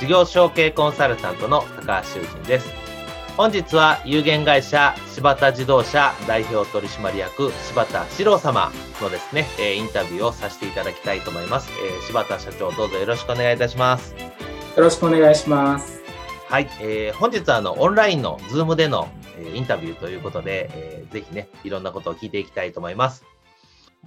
事業承継コンサルタントの高橋修人です。本日は有限会社柴田自動車代表取締役柴田史郎様のですね、えインタビューをさせていただきたいと思います。え柴田社長どうぞよろしくお願いいたします。よろしくお願いします。はい、えー、本日はあのオンラインのズームでの、えインタビューということで、えー、ぜひね、いろんなことを聞いていきたいと思います。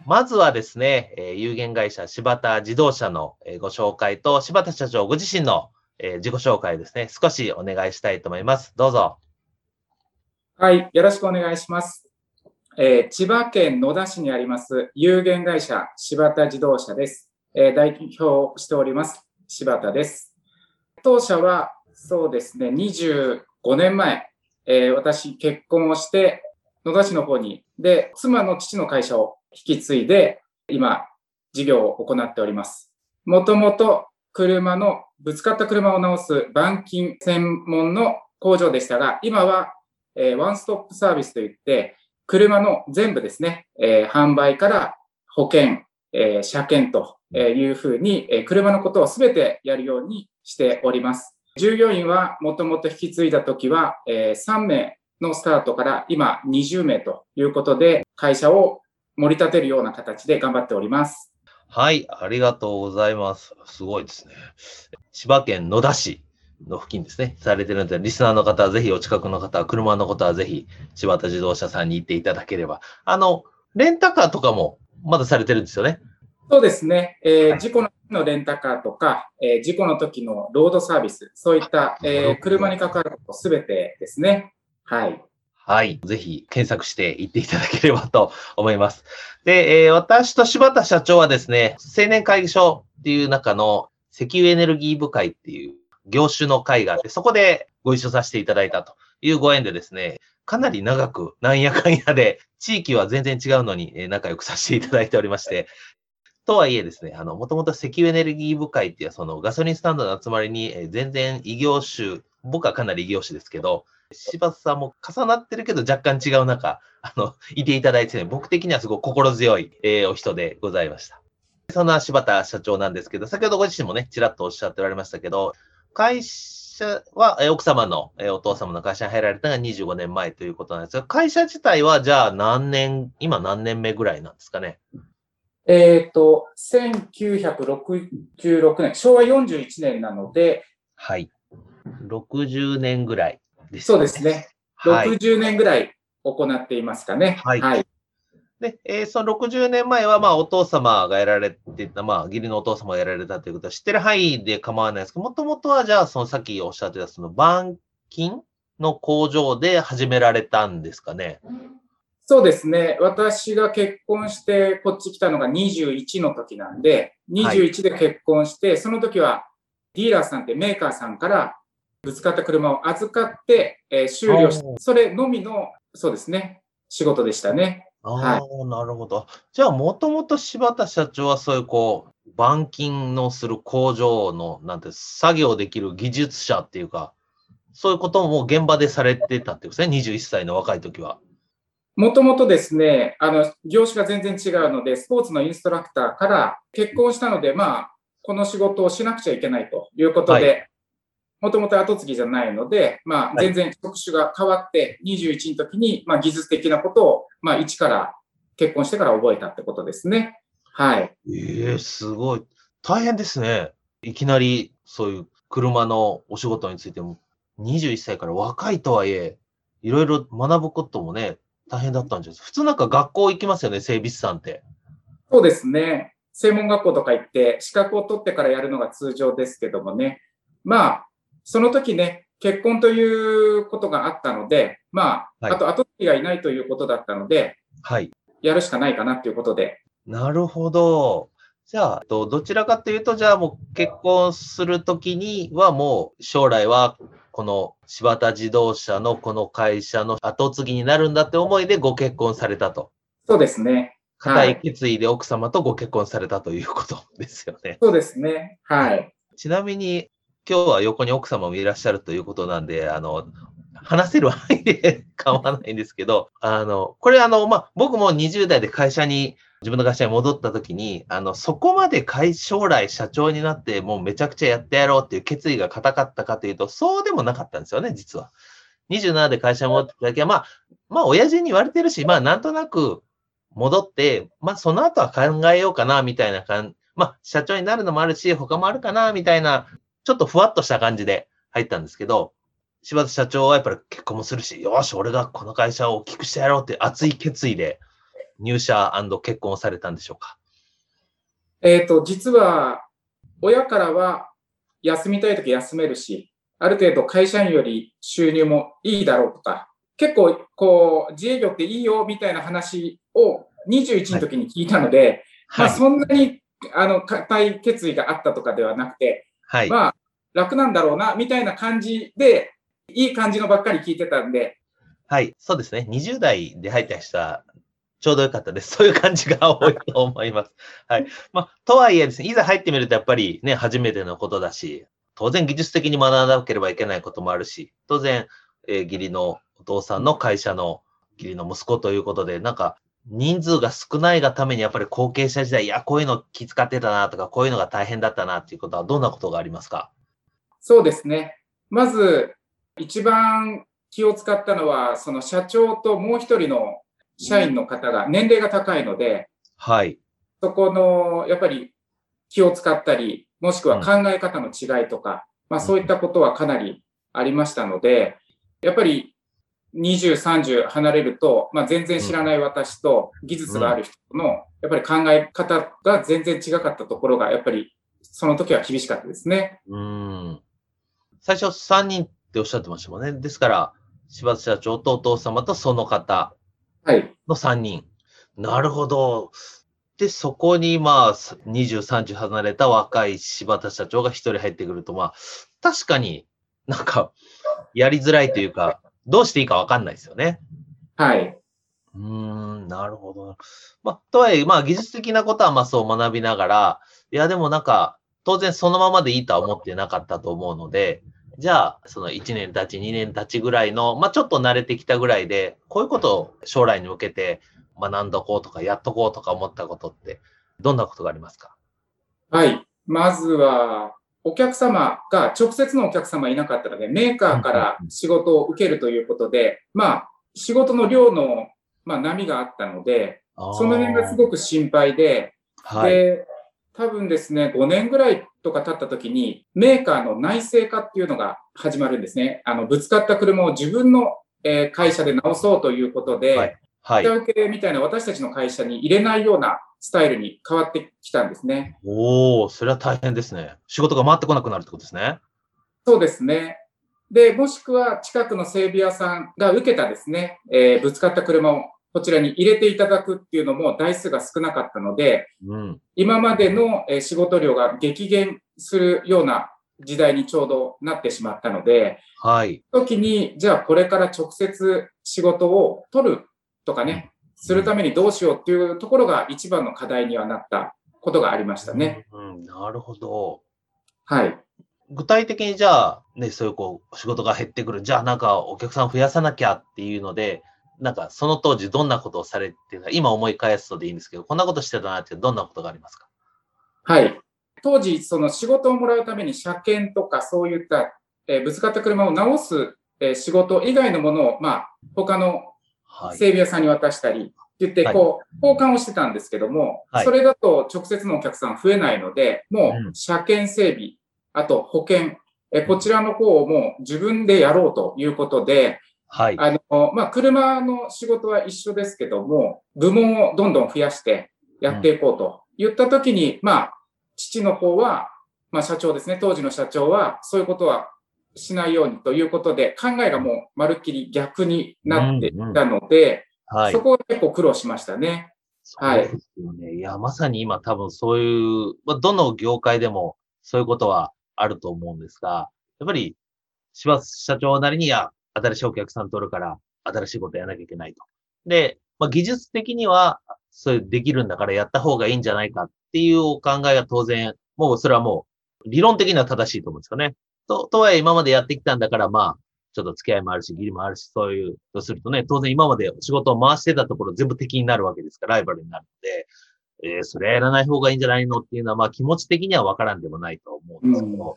まずはですね、え有限会社柴田自動車の、えご紹介と柴田社長ご自身のえー、自己紹介ですね、少しお願いしたいと思います。どうぞ。はい、よろしくお願いします。えー、千葉県野田市にあります有限会社柴田自動車です。えー、代表しております柴田です。当社はそうですね、25年前、えー、私結婚をして野田市の方に、で、妻の父の会社を引き継いで、今、事業を行っております。もともと車の、ぶつかった車を直す板金専門の工場でしたが、今は、えー、ワンストップサービスといって、車の全部ですね、えー、販売から保険、えー、車検というふうに、えー、車のことをすべてやるようにしております。従業員はもともと引き継いだ時は、えー、3名のスタートから今20名ということで、会社を盛り立てるような形で頑張っております。はい、ありがとうございます。すごいですね。千葉県野田市の付近ですね、されてるので、リスナーの方はぜひお近くの方は、車の方はぜひ、千葉田自動車さんに行っていただければ。あの、レンタカーとかもまだされてるんですよね？そうですね。えー、事故ののレンタカーとか、えー、事故の時のロードサービス、そういった、えー、車に関わることすべてですね。はい。はい。ぜひ検索していっていただければと思います。で、えー、私と柴田社長はですね、青年会議所っていう中の石油エネルギー部会っていう業種の会があって、そこでご一緒させていただいたというご縁でですね、かなり長くなんやかんやで、地域は全然違うのに仲良くさせていただいておりまして、とはいえですね、あの、もともと石油エネルギー部会っていう、そのガソリンスタンドの集まりに、全然異業種、僕はかなり異業種ですけど、柴田さんも重なってるけど若干違う中、あの、いていただいて、ね、僕的にはすごく心強い、えー、お人でございました。そんな柴田社長なんですけど、先ほどご自身もね、ちらっとおっしゃっておられましたけど、会社は、え奥様の、えお父様の会社に入られたのが25年前ということなんですが、会社自体はじゃあ何年、今何年目ぐらいなんですかね？えっ、ー、と、1966年、昭和41年なので、はい。60年ぐらいね、そうですね。60年ぐらい行っていますかね。はい。はい、で、えー、その60年前は、まあ、お父様がやられてた、まあ、義理のお父様がやられたということは知ってる範囲で構わないですけど、もともとは、じゃあ、そのさっきおっしゃってた、その板金の工場で始められたんですかね。そうですね。私が結婚してこっち来たのが21の時なんで、21で結婚して、はい、その時はディーラーさんってメーカーさんからぶつかった車を預かって、えー、修理をして、それのみの、そうですね、仕事でしたね。ああ、はい、なるほど。じゃあ、もともと柴田社長はそういうこう、板金のする工場の、なんて、作業できる技術者っていうか、そういうことも現場でされてたってことですね、21歳の若い時は。もともとですね、あの、業種が全然違うので、スポーツのインストラクターから結婚したので、まあ、この仕事をしなくちゃいけないということで、はいもともと後継ぎじゃないので、まあ、全然職種が変わって、21の時に、まあ、技術的なことを、まあ、一から結婚してから覚えたってことですね。はい。ええー、すごい。大変ですね。いきなり、そういう車のお仕事についても、21歳から若いとはいえ、いろいろ学ぶこともね、大変だったんじゃないですか。普通なんか学校行きますよね、整備士さんって。そうですね。専門学校とか行って、資格を取ってからやるのが通常ですけどもね。まあ、その時ね、結婚ということがあったので、まあ、はいあと後継ぎがいないということだったので、はい。やるしかないかなということで。なるほど。じゃあ、どどちらかというと、じゃあもう結婚するときにはもう将来はこの柴田自動車のこの会社の後継ぎになるんだって思いでご結婚されたと。そうですね。固い決意で奥様とご結婚されたということですよね。そうですね。はい。ちなみに、今日は横に奥様もいらっしゃるということなんで、あの、話せる範囲で構わないんですけど、あの、これあの、まあ、僕も20代で会社に、自分の会社に戻った時に、あの、そこまで会将来社長になって、もうめちゃくちゃやってやろうっていう決意が固かったかというと、そうでもなかったんですよね、実は。27で会社に戻った時は、まあ、まあ、親父に言われてるし、まあ、なんとなく戻って、まあ、その後は考えようかな、みたいな感じまあ、社長になるのもあるし、他もあるかな、みたいな、ちょっとふわっとした感じで入ったんですけど、柴田社長はやっぱり結婚もするし、よし、俺がこの会社を大きくしてやろうって熱い決意で入社結婚をされたんでしょうか？えっ、と、実は、親からは休みたいとき休めるし、ある程度会社員より収入もいいだろうとか、結構、こう、自営業っていいよみたいな話を21の時に聞いたので、まあ、そんなに、あの、固い決意があったとかではなくて、はい。まあ、楽なんだろうな、みたいな感じで、いい感じのばっかり聞いてたんで、はい。そうですね。20代で入った人は、ちょうどよかったです。そういう感じが多いと思います。はい。まあ、とはいえですね、いざ入ってみるとやっぱりね、初めてのことだし、当然技術的に学ばなければいけないこともあるし、当然、えー義理のお父さんの会社の義理の息子ということで、なんか、人数が少ないがためにやっぱり後継者時代、いや、こういうの気遣ってたなとか、こういうのが大変だったなっていうことはどんなことがありますか？そうですね。まず、一番気を使ったのは、その社長ともう一人の社員の方が年齢が高いので、はい。そこの、やっぱり気を使ったり、もしくは考え方の違いとか、まあそういったことはかなりありましたので、やっぱり20、30離れると、まあ全然知らない私と技術がある人の、やっぱり考え方が全然違かったところが、やっぱりその時は厳しかったですね。うーん。最初3人っておっしゃってましたもんね。ですから、柴田社長とお父様とその方はい。の3人。なるほど。で、そこにまあ、20、30離れた若い柴田社長が1人入ってくると、まあ、確かになんか、やりづらいというか、どうしていいかわかんないですよね。はい。うーん、なるほど。まあ、とはいえ、まあ、技術的なことはまあそう学びながら、いや、でもなんか、当然そのままでいいとは思ってなかったと思うので、じゃあ、その1年経ち、2年経ちぐらいの、まあ、ちょっと慣れてきたぐらいで、こういうことを将来に向けて学んどこうとか、やっとこうとか思ったことって、どんなことがありますか？はい。まずは、お客様が、直接のお客様いなかったので、メーカーから仕事を受けるということで、まあ、仕事の量の、まあ、波があったので、その辺がすごく心配で、はい。で、多分ですね、5年ぐらいとか経った時に、メーカーの内製化っていうのが始まるんですね。あの、ぶつかった車を自分の、えー会社で直そうということで、はいはい下。請けみたいな私たちの会社に入れないようなスタイルに変わってきたんですね。おー、それは大変ですね。仕事が回ってこなくなるってことですね。そうですね。で、もしくは近くの整備屋さんが受けたですね、えーぶつかった車をこちらに入れていただくっていうのも台数が少なかったので、うん。今までのえー仕事量が激減するような時代にちょうどなってしまったので、はい。時に、じゃあこれから直接仕事を取るとかね、するためにどうしようっていうところが一番の課題にはなったことがありましたね。うん、なるほど。はい。具体的にじゃあ、ね、そういうこう、仕事が減ってくる。じゃあなんかお客さん増やさなきゃっていうので、なんかその当時どんなことをされてた、今思い返すとでいいんですけど、こんなことしてたなってどんなことがありますか？はい。当時、その仕事をもらうために車検とかそういった、えーぶつかった車を直す、えー仕事以外のものを、まあ、他のはい。整備屋さんに渡したりって言って、はい。こう、交換をしてたんですけども、はい。それだと直接のお客さん増えないので、もう車検整備、あと保険、えこちらの方をもう自分でやろうということで、はい。あの、まあ、車の仕事は一緒ですけども、部門をどんどん増やしてやっていこうと言ったときに、うん、まあ、父の方は、まあ、社長ですね、当時の社長は、そういうことはしないようにということで、考えがもうまるっきり逆になっていたので、うんうんはい、そこは結構苦労しましたね。はい。そうですよね。いや、まさに今多分そういう、まあ、どの業界でもそういうことはあると思うんですが、やっぱり、柴田社長なりに、や、新しいお客さん取るから、新しいことやらなきゃいけないと。で、まあ、技術的には、それできるんだからやった方がいいんじゃないかっていうお考えが当然、もうそれはもう、理論的には正しいと思うんですよね。と、とはいえ今までやってきたんだから、まあ、ちょっと付き合いもあるし、義理もあるし、そういう、とするとね、当然今まで仕事を回してたところ全部敵になるわけですから、ライバルになるので、えー、それやらない方がいいんじゃないのっていうのは、まあ気持ち的にはわからんでもないと思うんですけど、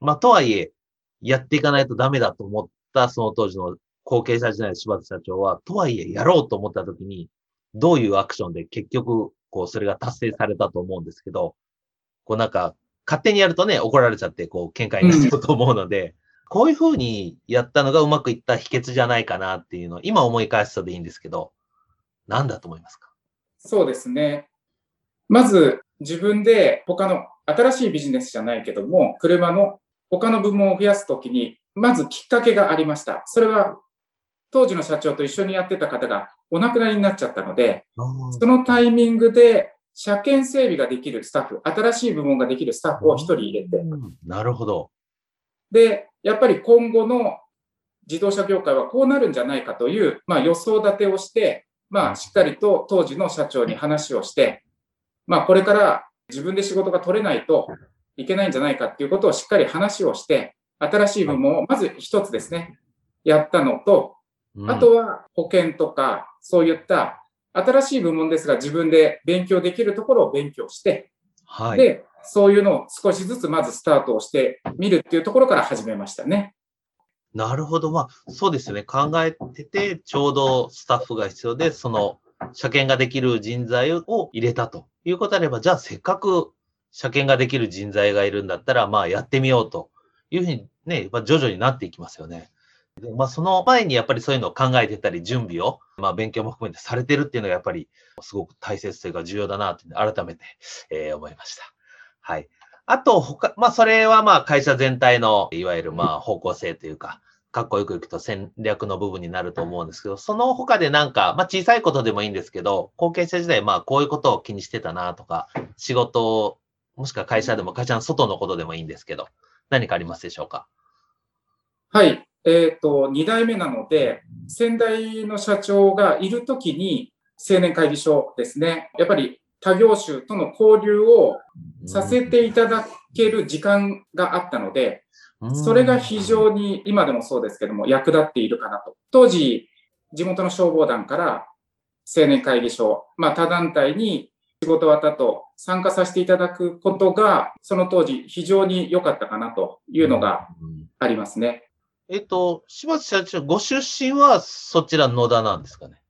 うん、まあとはいえ、やっていかないとダメだと思ったその当時の後継者時代の柴田社長は、とはいえやろうと思った時に、どういうアクションで結局、こう、それが達成されたと思うんですけど、こうなんか、勝手にやるとね、怒られちゃって、こう、喧嘩になっちゃうと思うので、うん、こういうふうにやったのがうまくいった秘訣じゃないかなっていうのを、今思い返すとでいいんですけど、何だと思いますか？そうですね。まず、自分で他の新しいビジネスじゃないけども、車の他の部門を増やすときに、まずきっかけがありました。それは、当時の社長と一緒にやってた方がお亡くなりになっちゃったので、そのタイミングで車検整備ができるスタッフ、新しい部門ができるスタッフを一人入れて。なるほど。で、やっぱり今後の自動車業界はこうなるんじゃないかという、まあ、予想立てをして、まあ、しっかりと当時の社長に話をして、まあ、これから自分で仕事が取れないといけないんじゃないかっていうことをしっかり話をして、新しい部門をまず一つですね、やったのと、あとは保険とか、そういった新しい部門ですが自分で勉強できるところを勉強して、はい、で、そういうのを少しずつまずスタートをしてみるっていうところから始めましたね。なるほど。まあ、そうですよね。考えてて、ちょうどスタッフが必要で、その車検ができる人材を入れたということであれば、じゃあせっかく車検ができる人材がいるんだったら、まあやってみようというふうにね、まあ、徐々になっていきますよね。まあ、その前にやっぱりそういうのを考えてたり、準備を、まあ、勉強も含めてされてるっていうのがやっぱりすごく大切というか重要だなって改めて、えー、思いました。はい。あと、他、まあ、それはまあ、会社全体の、いわゆるまあ、方向性というか、かっこよくいくと戦略の部分になると思うんですけど、その他でなんか、まあ小さいことでもいいんですけど、後継者時代、まあこういうことを気にしてたなとか、仕事を、もしくは会社でも会社の外のことでもいいんですけど、何かありますでしょうか？はい。えっ、ー、と、2代目なので、先代の社長がいるときに、青年会議所ですね。やっぱり他業種との交流をさせていただける時間があったので、それが非常に今でもそうですけども役立っているかなと。当時、地元の消防団から青年会議所、まあ他団体に仕事終わったと参加させていただくことが、その当時非常に良かったかなというのがありますね。えっと、柴田社長、ご出身はそちら野田なんですかね？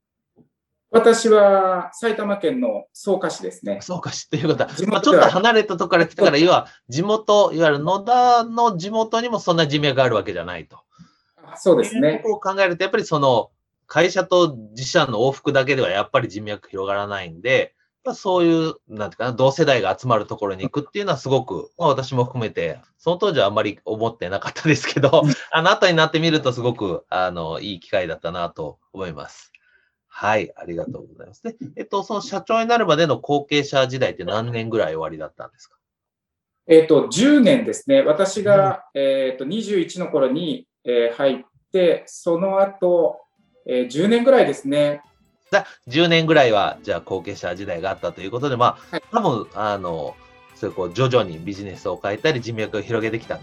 私は埼玉県の草加市ですね。草加市っていうことは、まあ、ちょっと離れたところから来たから、要は地元、いわゆる野田の地元にもそんな人脈があるわけじゃないと。そうですね。こう考えると、やっぱりその会社と自社の往復だけではやっぱり人脈広がらないんで、まあ、そういう、なんていうかな、同世代が集まるところに行くっていうのはすごく、まあ私も含めて、その当時はあんまり思ってなかったですけど、あの後になってみるとすごく、あの、いい機会だったなと思います。はい、ありがとうございます。で、えっと、その社長になるまでの後継者時代って何年ぐらい終わりだったんですか？えっと、10年ですね。私が、うん、えっと、21の頃に、えー、入って、その後、えー、10年ぐらいですね。10年ぐらいは、じゃあ後継者時代があったということで、まあ、はい、多分、あの、そういうこう徐々にビジネスを変えたり人脈を広げてきたと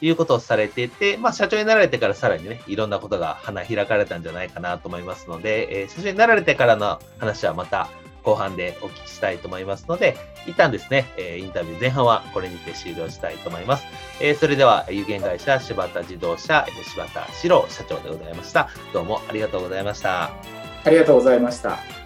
いうことをされていて、まあ、社長になられてからさらにね、いろんなことが花開かれたんじゃないかなと思いますので、えー、社長になられてからの話はまた後半でお聞きしたいと思いますので、一旦ですね、えー、インタビュー前半はこれにて終了したいと思います。えー、それでは、有限会社柴田自動車、柴田史郎社長でございました。どうもありがとうございました。ありがとうございました。